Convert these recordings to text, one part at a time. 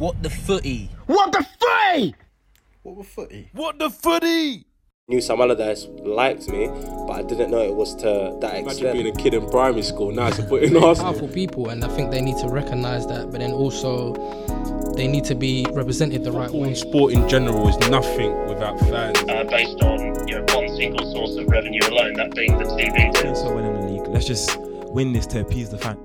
What the footy? What the footy? What the footy? What the footy? Knew Sam Allardyce liked me, but I didn't know it was to that Imagine extent. being a kid in primary school now supporting Arsenal. powerful people, and I think they need to recognise that. But then also, they need to be represented the right way. sport in general is nothing without fans. uh, based on you know one single source of revenue alone, that being the TV. so well the league. Let's just win this to appease the fan.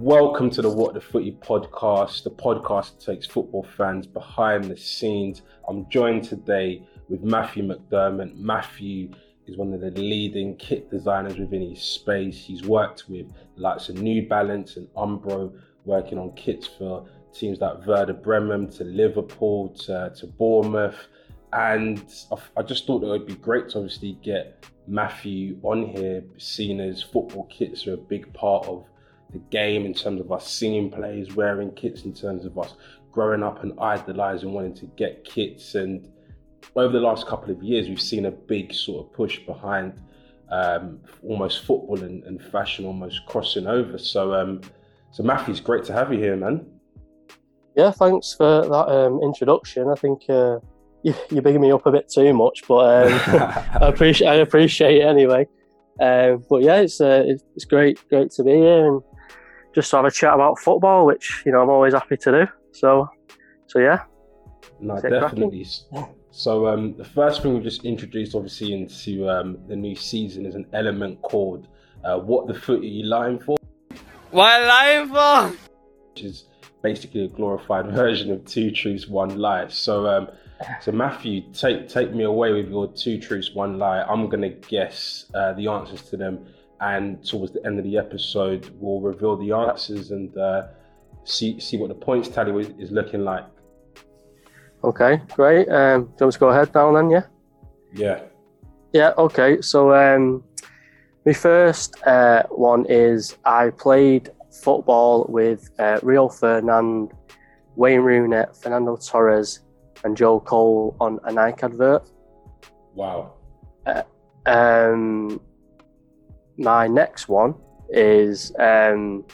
Welcome to the What the Footy podcast, the podcast that takes football fans behind the scenes. I'm joined today with Matthew McDermott. Matthew is one of the leading kit designers within his space. He's worked with likes of New Balance and Umbro, working on kits for teams like Werder Bremen to Liverpool to, to Bournemouth. And I, I just thought it would be great to obviously get Matthew on here, seeing as football kits are a big part of the game in terms of us seeing players wearing kits, in terms of us growing up and idolizing, wanting to get kits. And over the last couple of years, we've seen a big sort of push behind um, almost football and, and fashion almost crossing over. So, um, so Matthew, it's great to have you here, man. Yeah, thanks for that um, introduction. I think uh, you, you're bigging me up a bit too much, but um, I appreciate I appreciate it anyway. Um, but yeah, it's, uh, it's it's great great to be here and just to have a chat about football, which you know I'm always happy to do. So so yeah, No, Is definitely. So um, the first thing we've just introduced, obviously, into um, the new season is an element called uh, "What the Foot Are You Lying For," What lying for? which is basically a glorified version of Two Truths, One Lie. So, um, so Matthew, take take me away with your Two Truths, One Lie. I'm gonna guess uh, the answers to them, and towards the end of the episode, we'll reveal the answers and uh, see see what the points tally is, is looking like. okay, great. Um, do you want to go ahead now then? Yeah. Yeah. Yeah, okay. So um, my first uh, one is I played football with uh, Rio Ferdinand, Wayne Rooney, Fernando Torres, and Joe Cole on a Nike advert. Wow. Um, my next one is um,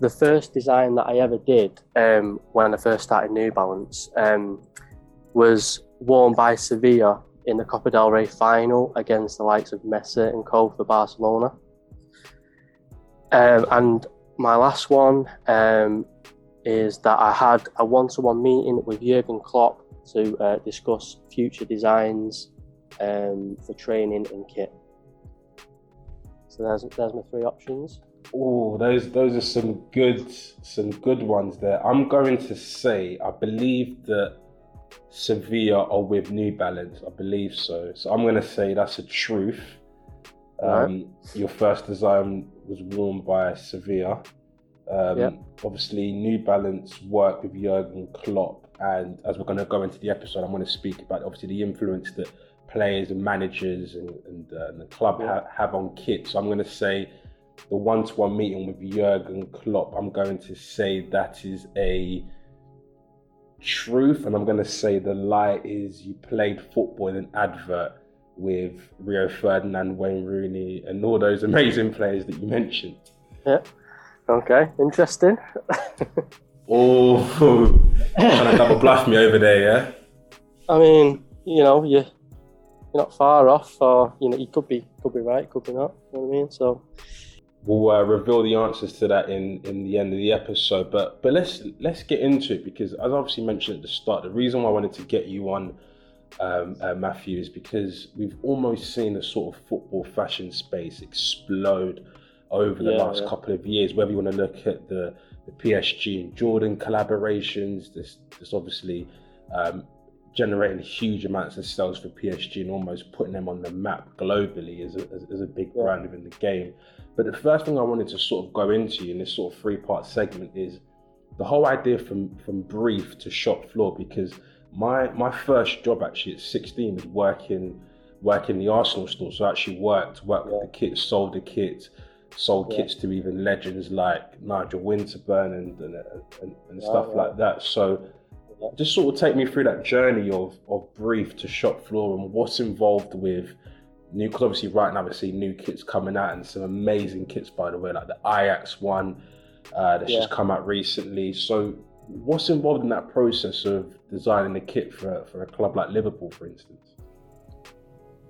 the first design that I ever did um, when I first started New Balance um, was worn by Sevilla in the Copa del Rey final against the likes of Messi and Co for Barcelona. Um, and my last one um, is that I had a one-to-one meeting with Jurgen Klopp to uh, discuss future designs um, for training and kit. So there's there's my three options. Oh, those those are some good some good ones there. I'm going to say I believe that Sevilla are with New Balance. I believe so. So I'm going to say that's a truth. Um, Your first design was worn by Sevilla. Um, Yeah. Obviously, New Balance work with Jurgen Klopp, and as we're going to go into the episode, I'm going to speak about obviously the influence that players and managers and, and, uh, and the club Yeah. ha- have on kit. So I'm going to say the one-to-one meeting with Jurgen Klopp. I'm going to say that is a truth, and I'm going to say the lie is you played football in an advert with Rio Ferdinand, Wayne Rooney, and all those amazing players that you mentioned. Yeah. Okay, interesting. Oh, trying to double bluff me over there, yeah. I mean, you know, you you're not far off, or you know, you could be could be right, could be not. You know what I mean? So We'll uh, reveal the answers to that in, in the end of the episode. But but let's let's get into it because as I obviously mentioned at the start, the reason why I wanted to get you on, um, uh, Matthew, is because we've almost seen the sort of football fashion space explode over the Yeah, last yeah. couple of years. Whether you want to look at the, the PSG and Jordan collaborations, this this obviously um, generating huge amounts of sales for PSG and almost putting them on the map globally as a, as, as a big brand within the game. But the first thing I wanted to sort of go into in this sort of three part segment is the whole idea from from brief to shop floor because my my first job actually at 16 was working working the Arsenal store. So I actually worked worked with the kit, sold the kit, sold Yeah. kits to even legends like Nigel Winterburn and and, and, and Yeah, stuff yeah. like that. So just sort of take me through that journey of of brief to shop floor and what's involved with new because obviously right now we're seeing new kits coming out and some amazing kits by the way like the Ajax one uh, that's Yeah. just come out recently. So, what's involved in that process of designing a kit for for a club like Liverpool, for instance?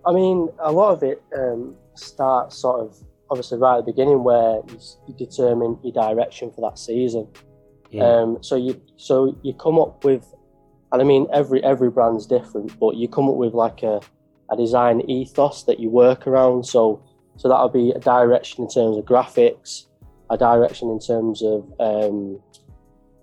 I mean, a lot of it um, starts sort of obviously right at the beginning where you, you determine your direction for that season. Um, so you so you come up with, and I mean every every brand's different, but you come up with like a, a design ethos that you work around. So so that'll be a direction in terms of graphics, a direction in terms of um,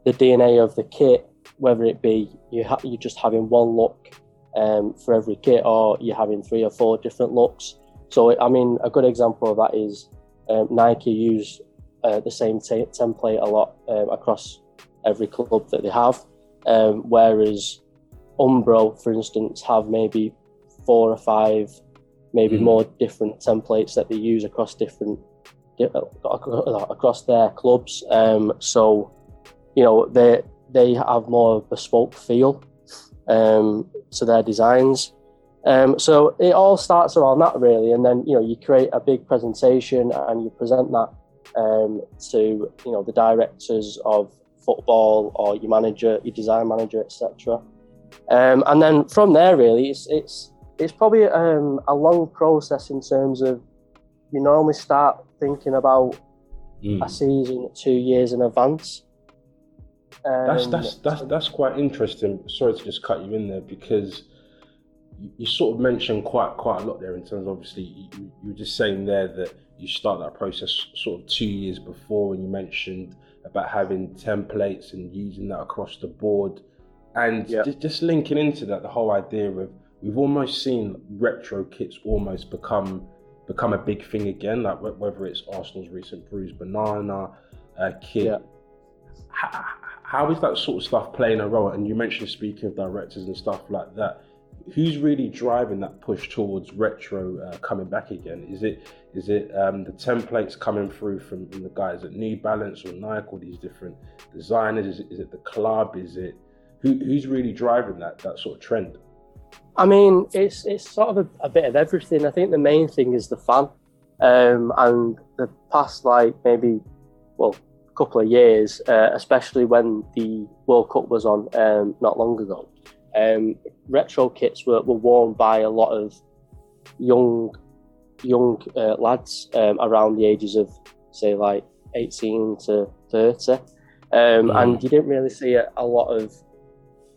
the DNA of the kit, whether it be you ha- you're just having one look um, for every kit, or you're having three or four different looks. So I mean, a good example of that is um, Nike use uh, the same t- template a lot um, across every club that they have, um, whereas Umbro, for instance, have maybe four or five, maybe Mm. more different templates that they use across different uh, across their clubs. Um, so you know they they have more bespoke feel um, to their designs. Um, so it all starts around that really, and then you know you create a big presentation and you present that um, to you know the directors of football or your manager, your design manager, etc. Um, and then from there, really, it's it's it's probably um, a long process in terms of you normally start thinking about Mm. a season two years in advance. That's Um, that's that's that's quite interesting. Sorry to just cut you in there because you, you sort of mentioned quite quite a lot there in terms of obviously you, you were just saying there that you start that process sort of two years before and you mentioned about having templates and using that across the board and Yeah. just, just linking into that the whole idea of we've almost seen retro kits almost become become a big thing again like whether it's Arsenal's recent bruised banana uh, kit Yeah. how, how is that sort of stuff playing a role? And you mentioned speaking of directors and stuff like that. Who's really driving that push towards retro uh, coming back again? Is it is it um, the templates coming through from, from the guys at New Balance or Nike or these different designers? Is it, is it the club? Is it who, who's really driving that that sort of trend? I mean, it's it's sort of a, a bit of everything. I think the main thing is the fan, um, and the past like maybe well a couple of years, uh, especially when the World Cup was on um, not long ago. Um, retro kits were, were worn by a lot of young young uh, lads um, around the ages of say like 18 to 30 um, Mm. and you didn't really see a, a lot of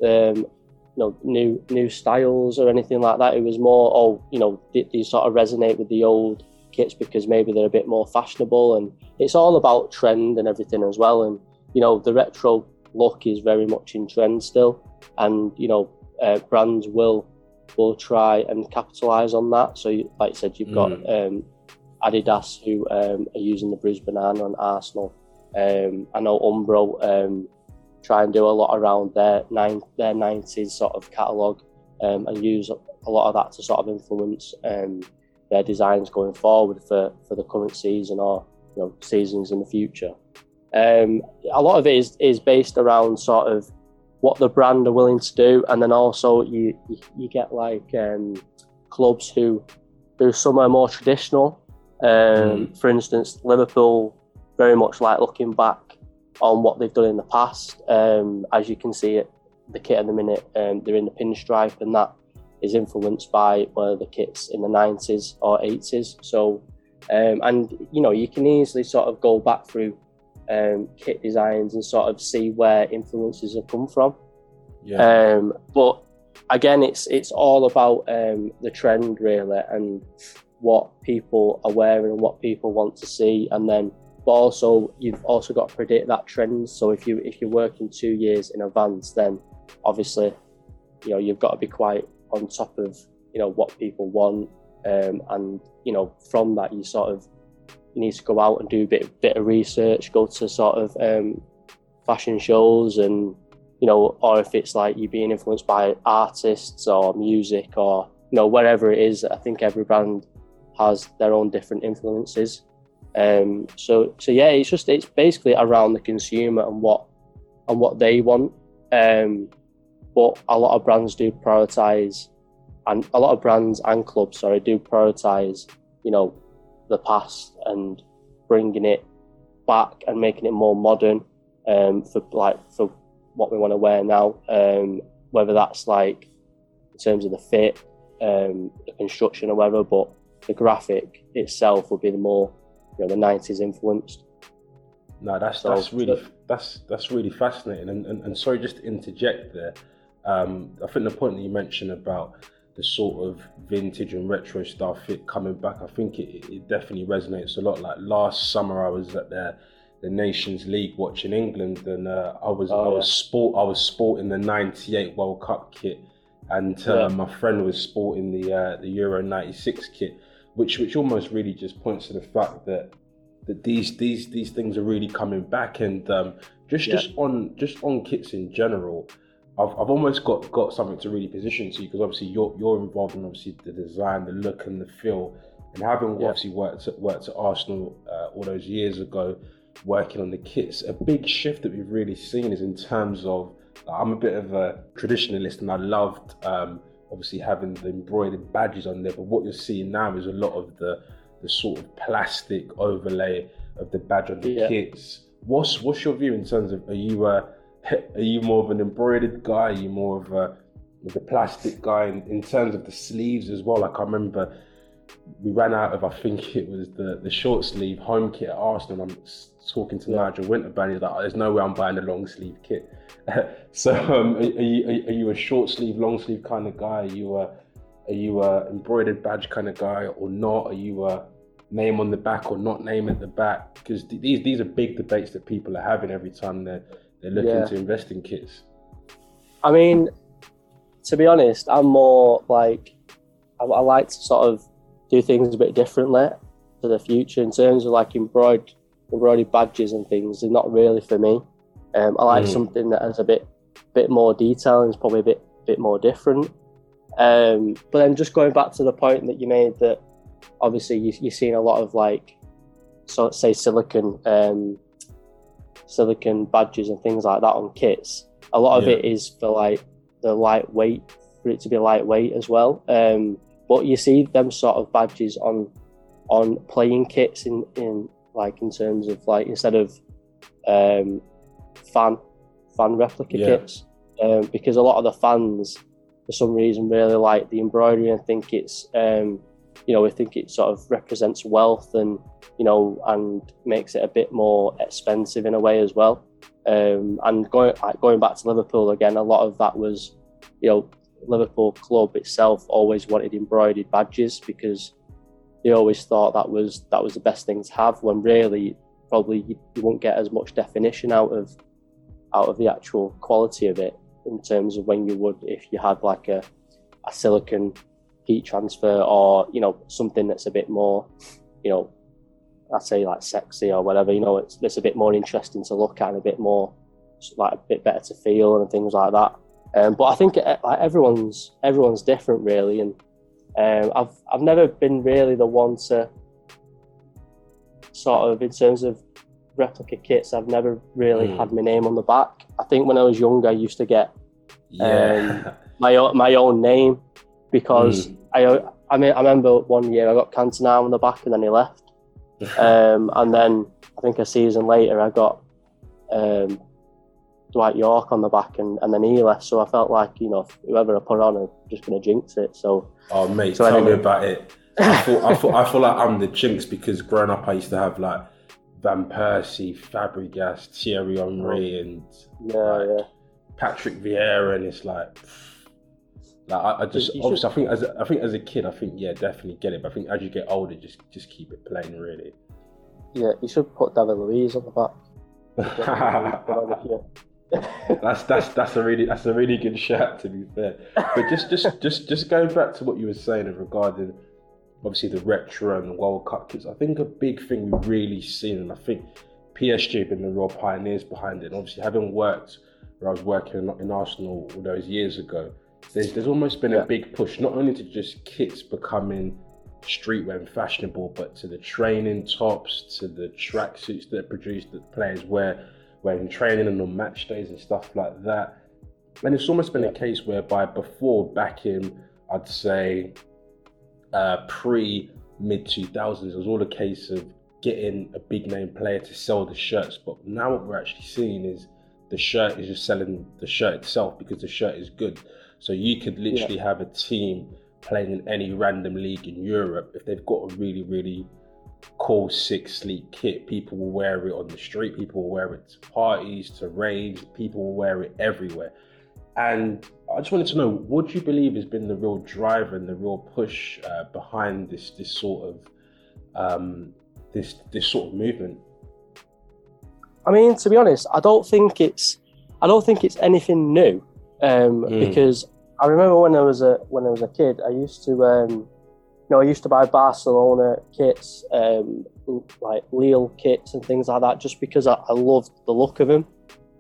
um, you know new new styles or anything like that. It was more oh you know th- these sort of resonate with the old kits because maybe they're a bit more fashionable and it's all about trend and everything as well. And you know the retro look is very much in trend still, and you know uh, brands will will try and capitalize on that. So you, like I said, you've got um, Adidas who um, are using the bruised banana on Arsenal. Um, I know Umbro um, try and do a lot around their nine their nineties sort of catalogue um, and use a lot of that to sort of influence um, their designs going forward for, for the current season or you know seasons in the future. Um, a lot of it is, is based around sort of what the brand are willing to do, and then also you you, you get like um, clubs who who some are more traditional. Um, For instance, Liverpool very much like looking back on what they've done in the past. Um, as you can see, it the kit at the minute um, they're in the pinstripe, and that is influenced by one of the kits in the 90s or 80s. So, um, and you know, you can easily sort of go back through um, kit designs and sort of see where influences have come from. Yeah. Um, but again, it's it's all about um, the trend really and what people are wearing and what people want to see, and then but also you've also got to predict that trend. So if you if you're working two years in advance, then obviously you know you've got to be quite on top of you know what people want, um, and you know from that you sort of you need to go out and do a bit bit of research, go to sort of um, fashion shows and you know, or if it's like you're being influenced by artists or music or you know whatever it is. I think every brand has their own different influences. Um, so so yeah, it's just it's basically around the consumer and what and what they want. Um, but a lot of brands do prioritize, and a lot of brands and clubs, sorry, do prioritize. You know, the past and bringing it back and making it more modern um, for like for what we want to wear now. Um, whether that's like in terms of the fit, um, the construction, or whatever, but the graphic itself would be the more you know the '90s influenced. No, that's So- that's really that's that's really fascinating. And, and and sorry, just to interject there. Um, I think the point that you mentioned about the sort of vintage and retro style fit coming back, I think it, it definitely resonates a lot. Like last summer, I was at the the Nations League watching England, and uh, I was Oh, I was sport I was sporting the '98 World Cup kit, and uh, Yeah. my friend was sporting the uh, the Euro '96 kit, which which almost really just points to the fact that that these these these things are really coming back and um, just Yeah. just on just on kits in general I've, I've almost got got something to really position to you because obviously you're you're involved in obviously the design the look and the feel and having Yeah. obviously worked at, worked at Arsenal uh, all those years ago working on the kits a big shift that we've really seen is in terms of I'm a bit of a traditionalist and I loved um, obviously having the embroidered badges on there but what you're seeing now is a lot of the the sort of plastic overlay of the badge on the Yeah. kits. What's what's your view in terms of are you a are you more of an embroidered guy? Are you more of a of the plastic guy in, in terms of the sleeves as well? Like I remember we ran out of I think it was the the short sleeve home kit at Arsenal. I'm talking to Yeah. Nigel Winterburn. He's like, "There's no way I'm buying a long sleeve kit." so um, are, are you are, are you a short sleeve, long sleeve kind of guy? Are you a are you a embroidered badge kind of guy or not? Are you a name on the back or not name at the back? Because th- these these are big debates that people are having every time they're they're looking Yeah. to invest in kits. I mean, to be honest, I'm more like I, I like to sort of do things a bit differently for the future in terms of like embroidered embroidered badges and things. They're not really for me. Um, I like Mm. something that has a bit bit more detail and is probably a bit bit more different. Um, but then just going back to the point that you made that obviously you, you're seeing a lot of like so say silicon um, silicon badges and things like that on kits. A lot of Yeah. it is for like the lightweight for it to be lightweight as well. Um, but you see them sort of badges on on playing kits in, in like in terms of like instead of um, fan fan replica Yeah. kits um, because a lot of the fans for some reason really like the embroidery and think it's um, you know we think it sort of represents wealth and you know and makes it a bit more expensive in a way as well. Um, and going going back to Liverpool again a lot of that was you know Liverpool club itself always wanted embroidered badges because they always thought that was that was the best thing to have when really probably you, you won't get as much definition out of out of the actual quality of it in terms of when you would if you had like a, a silicon heat transfer or you know something that's a bit more you know I'd say like sexy or whatever you know it's, it's a bit more interesting to look at and a bit more like a bit better to feel and things like that um, but I think uh, like everyone's everyone's different really and um, I've I've never been really the one to sort of in terms of replica kits. I've never really Mm. had my name on the back. I think when I was younger, I used to get Yeah. my own, my own name because I I mean I remember one year I got Cantona on the back and then he left, um, and then I think a season later I got um, Dwight Yorke on the back and, and then he left. So I felt like you know whoever I put on, I'm just going to jinx it. So oh mate, So tell anyway. me about it. I feel, I feel I feel like I'm the jinx because growing up I used to have like Van Persie, Fabregas, Thierry Henry, and yeah, yeah. Patrick Vieira, and it's like, like I, I just You should- obviously I think as a, I think as a kid I think yeah definitely get it, but I think as you get older just just keep it plain really. Yeah, you should put David Luiz on the back. On a few. that's that's that's a really that's a really good shout to be fair. But just just just just going back to what you were saying regarding obviously the retro and the World Cup kits, I think a big thing we've really seen, and I think PSG have been the real pioneers behind it. And obviously, having worked where I was working in, in Arsenal all those years ago, there's there's almost been Yeah. a big push not only to just kits becoming streetwear and fashionable, but to the training tops, to the tracksuits that are produced that players wear when training and on match days and stuff like that. And it's almost been a case whereby before, back in, I'd say, uh, pre mid 2000s, it was all a case of getting a big name player to sell the shirts. But now what we're actually seeing is the shirt is just selling the shirt itself because the shirt is good. So you could literally have a team playing in any random league in Europe if they've got a really, really cool, six sleek kit. People will wear it on the street. People will wear it to parties, to raves. People will wear it everywhere. And I just wanted to know, what do you believe has been the real driver and the real push uh, behind this this sort of um, this this sort of movement? I mean, to be honest, I don't think it's I don't think it's anything new um, Mm. because I remember when I was a when I was a kid, I used to um, you know I used to buy Barcelona kits, um, like Lille kits and things like that, just because I, I loved the look of them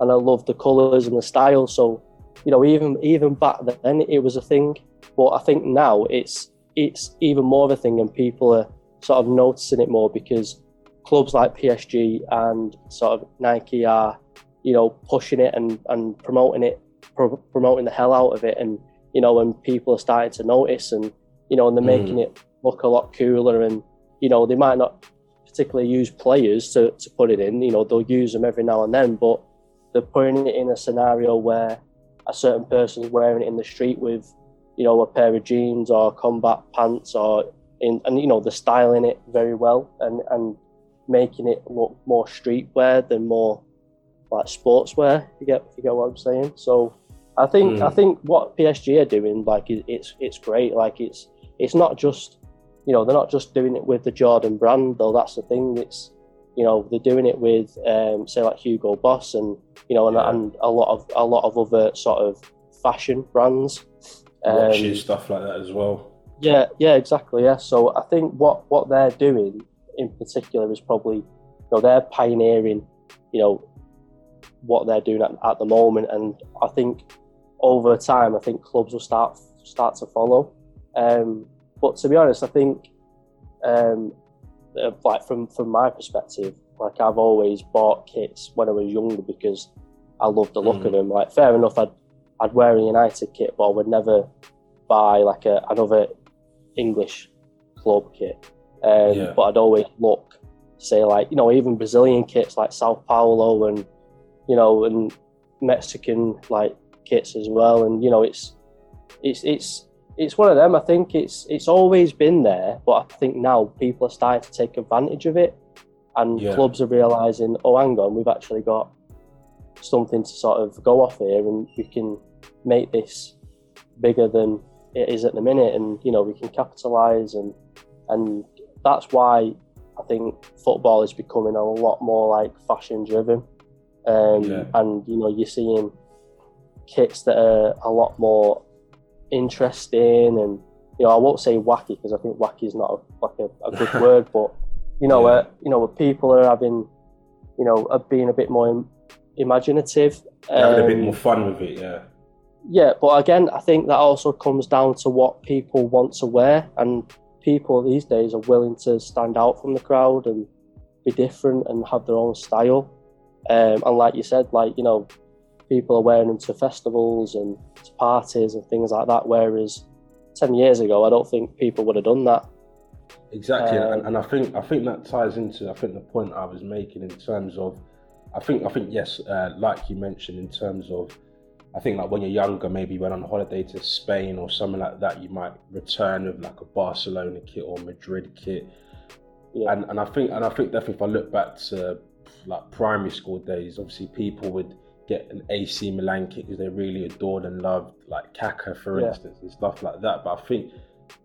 and I loved the colours and the style. So you know, even even back then, it was a thing. But I think now it's it's even more of a thing, and people are sort of noticing it more because clubs like PSG and sort of Nike are, you know, pushing it and, and promoting it, pro- promoting the hell out of it, and you know, and people are starting to notice, and you know, and they're Mm. making it look a lot cooler, and you know, they might not particularly use players to, to put it in, you know, they'll use them every now and then, but they're putting it in a scenario where a certain person's wearing it in the street with, you know, a pair of jeans or combat pants or in, and you know, they're styling it very well and and making it look more streetwear than more like sportswear. You get you get what I'm saying? So I think Mm. I think what PSG are doing, like it's it's great. Like it's it's not just you know they're not just doing it with the Jordan brand though. That's the thing. It's you know they're doing it with um, say like Hugo Boss and you know and, Yeah. and a lot of a lot of other sort of fashion brands. Um, Watches, stuff like that as well. yeah, yeah, exactly. Yeah. So I think what what they're doing in particular is probably, you know, they're pioneering, you know, what they're doing at, at the moment, and I think over time, I think clubs will start start to follow. Um, but to be honest, I think, um, uh, like from from my perspective, like I've always bought kits when I was younger because I loved the look Mhm. of them. Like fair enough, I'd I'd wear a United kit, but I would never buy like a another English club kit. Um, Yeah. But I'd always look, say like you know even Brazilian kits like Sao Paulo and you know and Mexican like kits as well. And you know it's it's it's it's one of them. I think it's it's always been there, but I think now people are starting to take advantage of it, and Yeah. clubs are realizing, oh, hang on, we've actually got something to sort of go off here, and we can make this bigger than it is at the minute, and you know we can capitalize, and and that's why I think football is becoming a lot more like fashion driven, um, Yeah. and you know you're seeing kits that are a lot more interesting and you know I won't say wacky because I think wacky is not a, like a, a good word but you know Yeah. uh, you know where people are having you know are being a bit more im- imaginative Having a bit um, more fun with it, yeah. yeah, but again, I think that also comes down to what people want to wear, and people these days are willing to stand out from the crowd and be different and have their own style. Um, and like you said, like you know, people are wearing them to festivals and to parties and things like that. Whereas ten years ago, I don't think people would have done that. Exactly, Um, and, and I think I think that ties into I think the point I was making in terms of I think I think yes, uh, like you mentioned in terms of I think like when you're younger, maybe you went on holiday to Spain or something like that, you might return with like a Barcelona kit or Madrid kit, Yeah. and and I think and I think definitely if I look back to like primary school days, obviously people would get an AC Milan kit because they really adored and loved like Kaka for Yeah. instance and stuff like that. But I think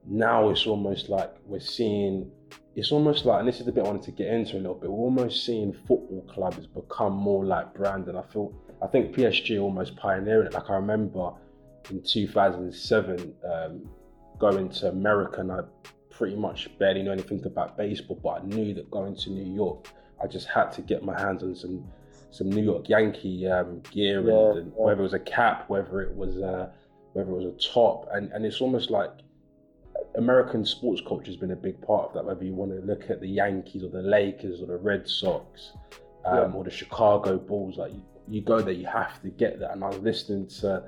now it's almost like we're seeing it's almost like and this is the bit I wanted to get into a little bit, we're almost seeing football clubs become more like brand and I feel I think PSG almost pioneering it. Like I remember in 2007 um, going to America and I pretty much barely know anything about baseball, but I knew that going to New York, I just had to get my hands on some some New York Yankee um, gear, Yeah, and, and yeah. whether it was a cap, whether it was uh, whether it was a top, and and it's almost like American sports culture has been a big part of that. Whether you want to look at the Yankees or the Lakers or the Red Sox um, or the Chicago Bulls, like you, you go there, you have to get that. And I was listening to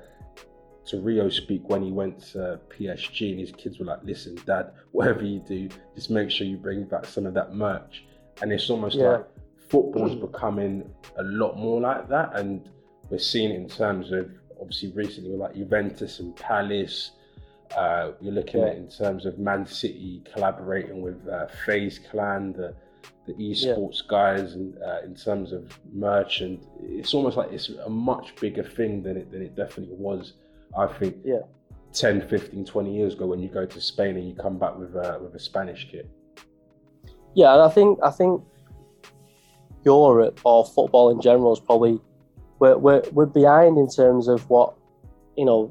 to Rio speak when he went to PSG, and his kids were like, "Listen, Dad, whatever you do, just make sure you bring back some of that merch." and it's almost Yeah. like football's becoming a lot more like that, and we're seeing it in terms of obviously recently with like Juventus and Palace. Uh, you're looking at in terms of Man City collaborating with uh, FaZe Clan, the the esports guys, and uh, in terms of merch, and it's almost like it's a much bigger thing than it than it definitely was. I think Yeah. 10, 15, 20 years ago when you go to Spain and you come back with a, with a Spanish kit. Yeah, and I think I think Europe or football in general is probably we're, we're, we're behind in terms of what you know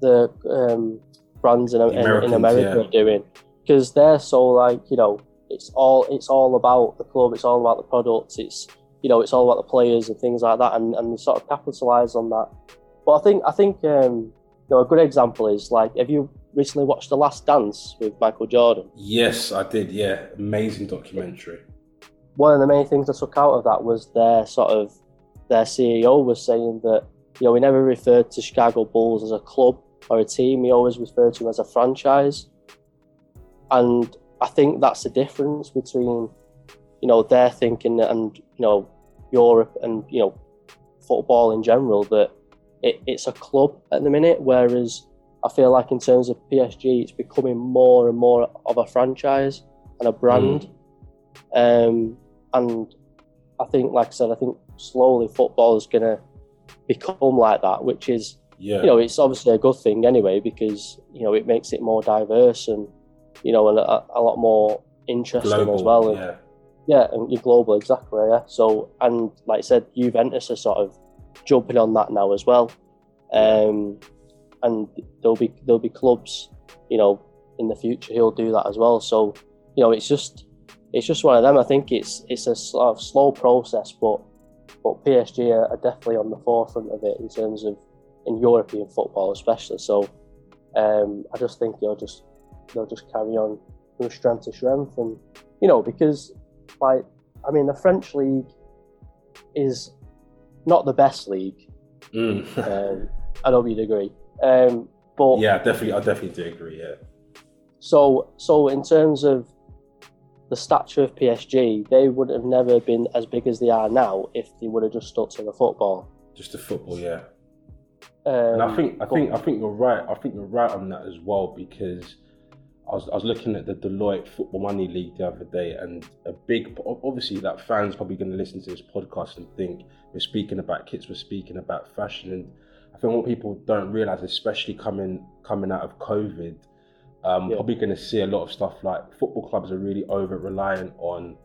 the um, brands in, in, in America yeah. are doing because they're so like you know it's all it's all about the club, it's all about the products, it's you know it's all about the players and things like that, and and sort of capitalize on that. But I think I think um, you know a good example is like have you recently watched The Last Dance with Michael Jordan? Yes, I did. Yeah, amazing documentary. One of the main things I took out of that was their sort of their CEO was saying that you know we never referred to Chicago Bulls as a club or a team. We always referred to them as a franchise, and I think that's the difference between you know their thinking and you know Europe and you know football in general that it, it's a club at the minute, whereas I feel like in terms of PSG, it's becoming more and more of a franchise and a brand. Um, and I think, like I said, I think slowly football is going to become like that, which is, Yeah. you know, it's obviously a good thing anyway because you know it makes it more diverse and you know and a, a lot more interesting global. as well. And, Yeah. yeah, and you're global, exactly. Yeah. So, and like I said, Juventus are sort of jumping on that now as well. Um, and there'll be there'll be clubs, you know, in the future who'll do that as well. So, you know, it's just it's just one of them. I think it's it's a sort of slow process, but but PSG are, definitely on the forefront of it in terms of in European football, especially. So, um, I just think they'll just they'll just carry on from strength to strength, and you know, because like I mean, the French league is not the best league. Mm. Um, I don't you'd agree. Um, but yeah, definitely. I definitely do agree. Yeah. so so in terms of the stature of PSG, they would have never been as big as they are now if they would have just stuck to the football. Just the football. Yeah. Um, And I think I think I think you're right. I think you're right on that as well because I was, I was looking at the Deloitte Football Money League the other day, and a big obviously that fans probably going to listen to this podcast and think we're speaking about kits, we're speaking about fashion, and I think what people don't realize, especially coming coming out of COVID, um, Yeah. probably going to see a lot of stuff like football clubs are really over reliant on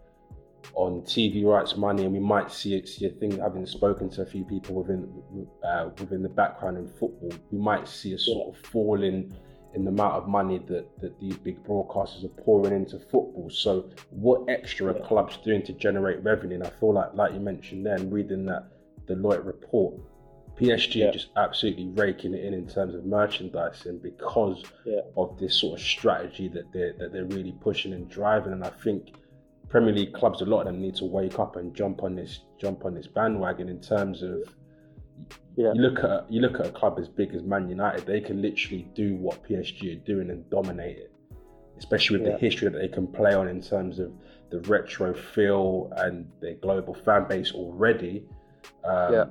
on TV rights money, and we might see it, see a thing. Having spoken to a few people within uh, within the background in football, we might see a sort of fall in in the amount of money that, that these big broadcasters are pouring into football. So, what extra are Yeah. clubs doing to generate revenue? And I feel like, like you mentioned then, reading that Deloitte report, PSG Yeah. just absolutely raking it in in terms of merchandising because Yeah. of this sort of strategy that they're that they're really pushing and driving. And I think Premier League clubs, a lot of them need to wake up and jump on this jump on this bandwagon in terms of Yeah. you look at you look at a club as big as Man United, they can literally do what PSG are doing and dominate it. Especially with Yeah. the history that they can play on in terms of the retro feel and their global fan base already. Um, Yeah.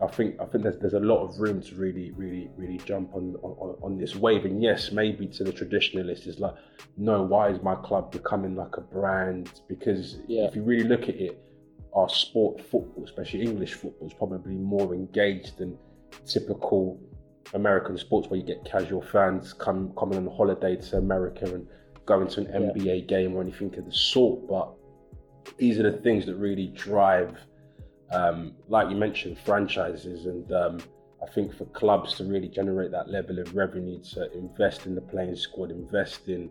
I think I think there's there's a lot of room to really really really jump on on, on this wave. And yes, maybe to the traditionalist is like, no, why is my club becoming like a brand? Because Yeah. if you really look at it, our sport football, especially English football, is probably more engaged than typical American sports where you get casual fans come coming on holiday to America and going to an Yeah. NBA game or anything of the sort. But these are the things that really drive, um, like you mentioned, franchises. And um, I think for clubs to really generate that level of revenue to invest in the playing squad, invest in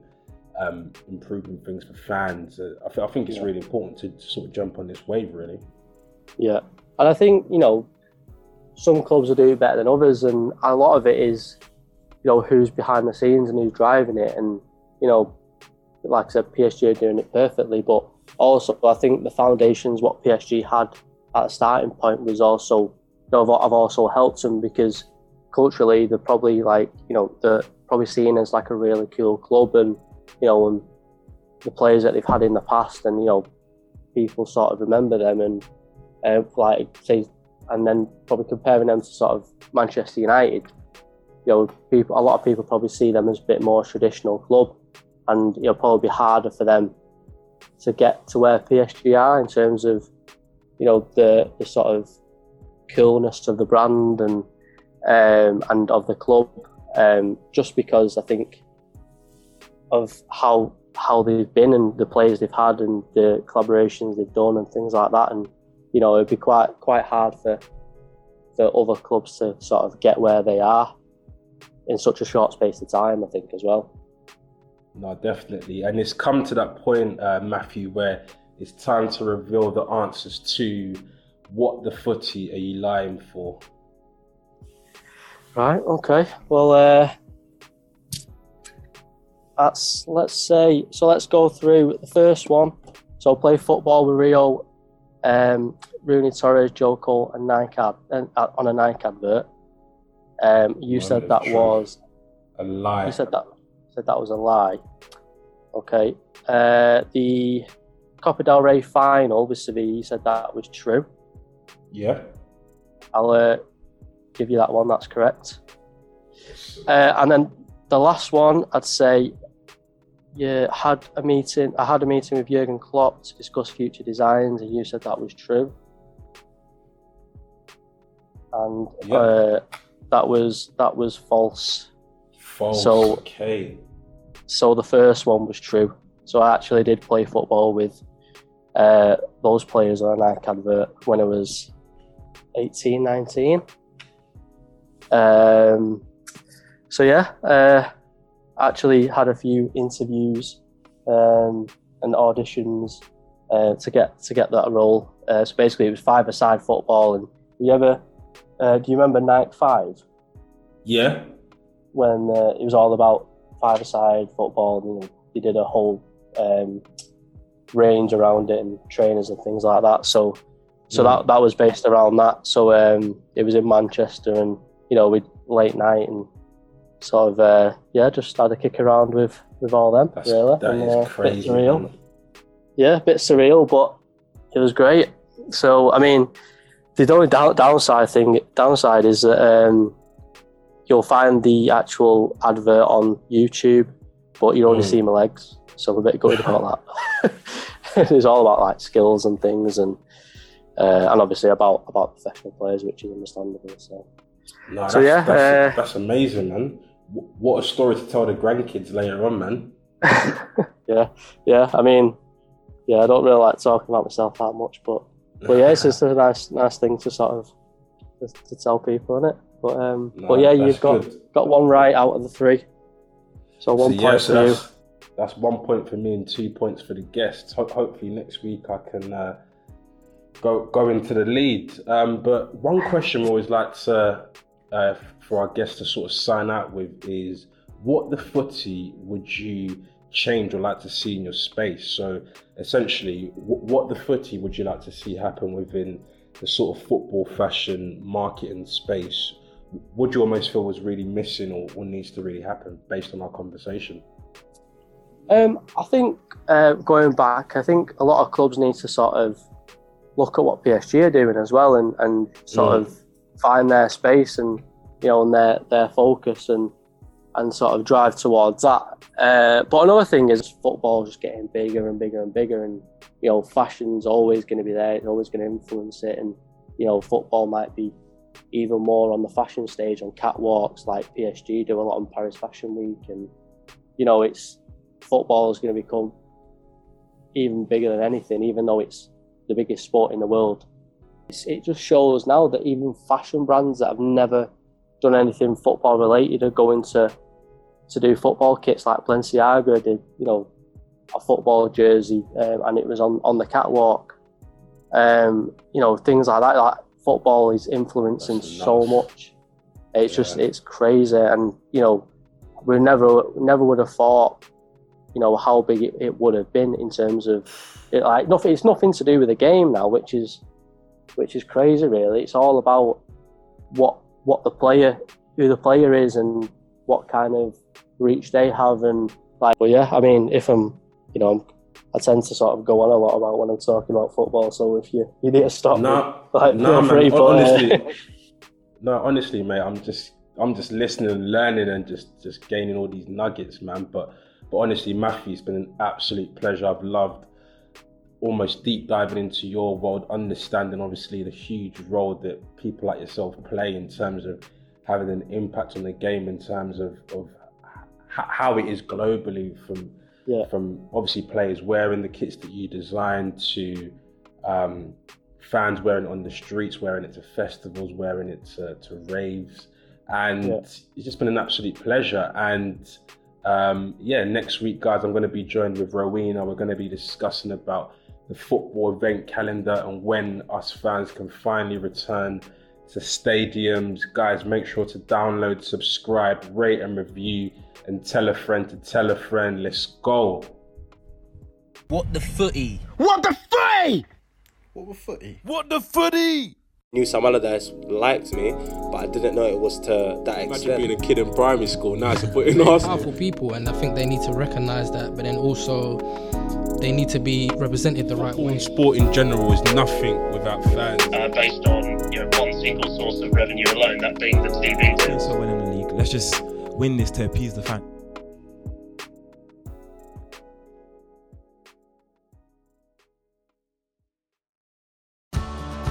um, improving things for fans, uh, I, th- I think it's Yeah. really important to, to sort of jump on this wave, really. Yeah, and I think you know some clubs will do better than others, and a lot of it is you know who's behind the scenes and who's driving it, and you know, like I said, PSG are doing it perfectly, but also I think the foundations what PSG had at the starting point was also have also helped them because culturally they're probably like you know they're probably seen as like a really cool club, and you know and the players that they've had in the past, and you know people sort of remember them and uh, like say, and then probably comparing them to sort of Manchester United. You know, people a lot of people probably see them as a bit more traditional club, and it'll probably be harder for them to get to where PSG are in terms of you know the the sort of coolness of the brand and um, and of the club. Um, just because I think of how how they've been and the players they've had and the collaborations they've done and things like that. And you know, it'd be quite quite hard for for other clubs to sort of get where they are in such a short space of time. I think as well. No, definitely, and it's come to that point, uh, Matthew, where it's time to reveal the answers to what the footy are you lying for. Right. Okay. Well, uh, that's let's say so. Let's go through the first one. So play football with Rio, um, Rooney Torres, Joe Cole, and Nike ad, uh, on a Nike advert. Um, you Well, said that true. was A lie. you said that said that was a lie. Okay. Uh, the Copa del Rey final with Sevilla. You said that was true. yeah. I'll uh, give you that one. That's correct. Uh, and then the last one, I'd say, you had a meeting. I had a meeting with Jurgen Klopp to discuss future designs, and you said that was true. And Yeah. uh, that was that was false. False. So- okay. So the first one was true. So I actually did play football with uh, those players on a Nike advert when I was 18, 19. Um, so yeah, uh, actually had a few interviews um, and auditions uh, to get to get that role. Uh, so basically, it was five-a-side football. And you ever uh, do you remember Nike Five? Yeah. when uh, it was all about five-a-side football. And, you know, they did a whole um, range around it and trainers and things like that. So, so Mm. that that was based around that. So um, it was in Manchester, and you know, we late night and sort of uh, yeah, just had a kick around with with all them. That's, really, that and, is uh, bit crazy. surreal. man. Yeah, a bit surreal, but it was great. So I mean, the only down, downside thing downside is that um, you'll find the actual advert on YouTube, but you only Mm. see my legs. So I'm a bit gutted about that. it's all about like skills and things, and uh, and obviously about about professional players, which is understandable. So No, So, that's, yeah, that's, uh, that's amazing, man. What a story to tell the grandkids later on, man. yeah, yeah. I mean, yeah, I don't really like talking about myself that much, but but yeah, it's just a nice nice thing to sort of to, to tell people, isn't it? But um, No, but yeah, you've got good. got one right out of the three. So one so, point yeah, so for you. that's, that's one point for me and two points for the guests. Ho- hopefully next week I can uh, go go into the lead. Um, but one question we always like to uh, for our guests to sort of sign out with is what the footy would you change or like to see in your space? So essentially, w- what the footy would you like to see happen within the sort of football fashion marketing space? What do you almost feel was really missing or, or needs to really happen based on our conversation? Um, I think uh, going back, I think a lot of clubs need to sort of look at what PSG are doing as well, and, and sort Mm. of find their space and you know and their their focus and and sort of drive towards that. Uh, but another thing is football just getting bigger and bigger and bigger, and you know fashion's always going to be there. It's always going to influence it, and you know football might be even more on the fashion stage on catwalks like PSG do a lot on Paris Fashion Week, and you know it's football is going to become even bigger than anything, even though it's the biggest sport in the world. It's, it just shows now that even fashion brands that have never done anything football related are going to to do football kits like Balenciaga did, you know, a football jersey, um, and it was on, on the catwalk. Um, you know, things like that. Like football is influencing That's so much. It's just it's crazy, and you know, we never never would have thought, you know, how big it, it would have been in terms of it. Like nothing. It's nothing to do with the game now, which is which is crazy. Really, it's all about what what the player, who the player is, and what kind of reach they have, and like. Well, yeah, I mean, if I'm, you know, I'm I tend to sort of go on a lot about when I'm talking about football. So if you you need to stop me, No, like, no, free, man. uh, honestly, no, honestly, mate. I'm just, I'm just listening and learning and just, just gaining all these nuggets, man. But, but honestly, Matthew, it's been an absolute pleasure. I've loved almost deep diving into your world, understanding obviously the huge role that people like yourself play in terms of having an impact on the game, in terms of, of how it is globally from Yeah. from obviously players wearing the kits that you designed to um, fans wearing it on the streets, wearing it to festivals, wearing it to, to raves, and Yeah. it's just been an absolute pleasure. And um, yeah, next week, guys, I'm going to be joined with Rowena. We're going to be discussing about the football event calendar and when us fans can finally return to stadiums. Guys, make sure to download, subscribe, rate, and review, and tell a friend to tell a friend. Let's go. What the footy? What the footy? What the footy? Knew Sam Allardyce liked me, but I didn't know it was to that Imagine extent. being a kid in primary school. Now it's a foot in Arsenal. Powerful people, and I think they need to recognize that, but then also they need to be represented the right Football way. sport in general is nothing without fans. uh, based on you know one single source of revenue alone, that being the TV Doing deals. so well in the league. Let's just win this to appease the fan.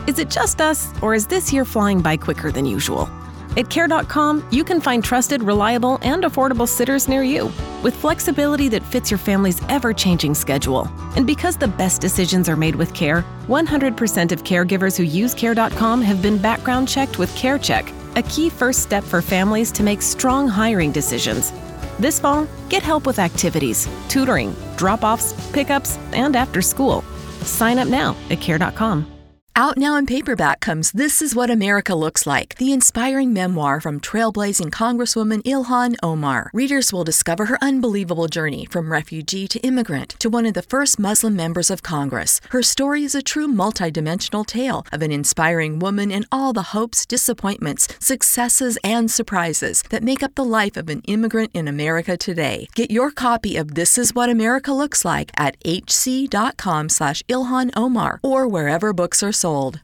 Is it just us, or is this year flying by quicker than usual? At Care.com, you can find trusted, reliable, and affordable sitters near you with flexibility that fits your family's ever changing schedule. And because the best decisions are made with care, 100% of caregivers who use Care.com have been background checked with CareCheck, a key first step for families to make strong hiring decisions. This fall, get help with activities, tutoring, drop offs, pickups, and after school. Sign up now at Care.com. Out now in paperback comes This Is What America Looks Like, the inspiring memoir from trailblazing Congresswoman Ilhan Omar. Readers will discover her unbelievable journey from refugee to immigrant to one of the first Muslim members of Congress. Her story is a true multidimensional tale of an inspiring woman and all the hopes, disappointments, successes, and surprises that make up the life of an immigrant in America today. Get your copy of This Is What America Looks Like at hc.com slash Ilhan Omar or wherever books are sold.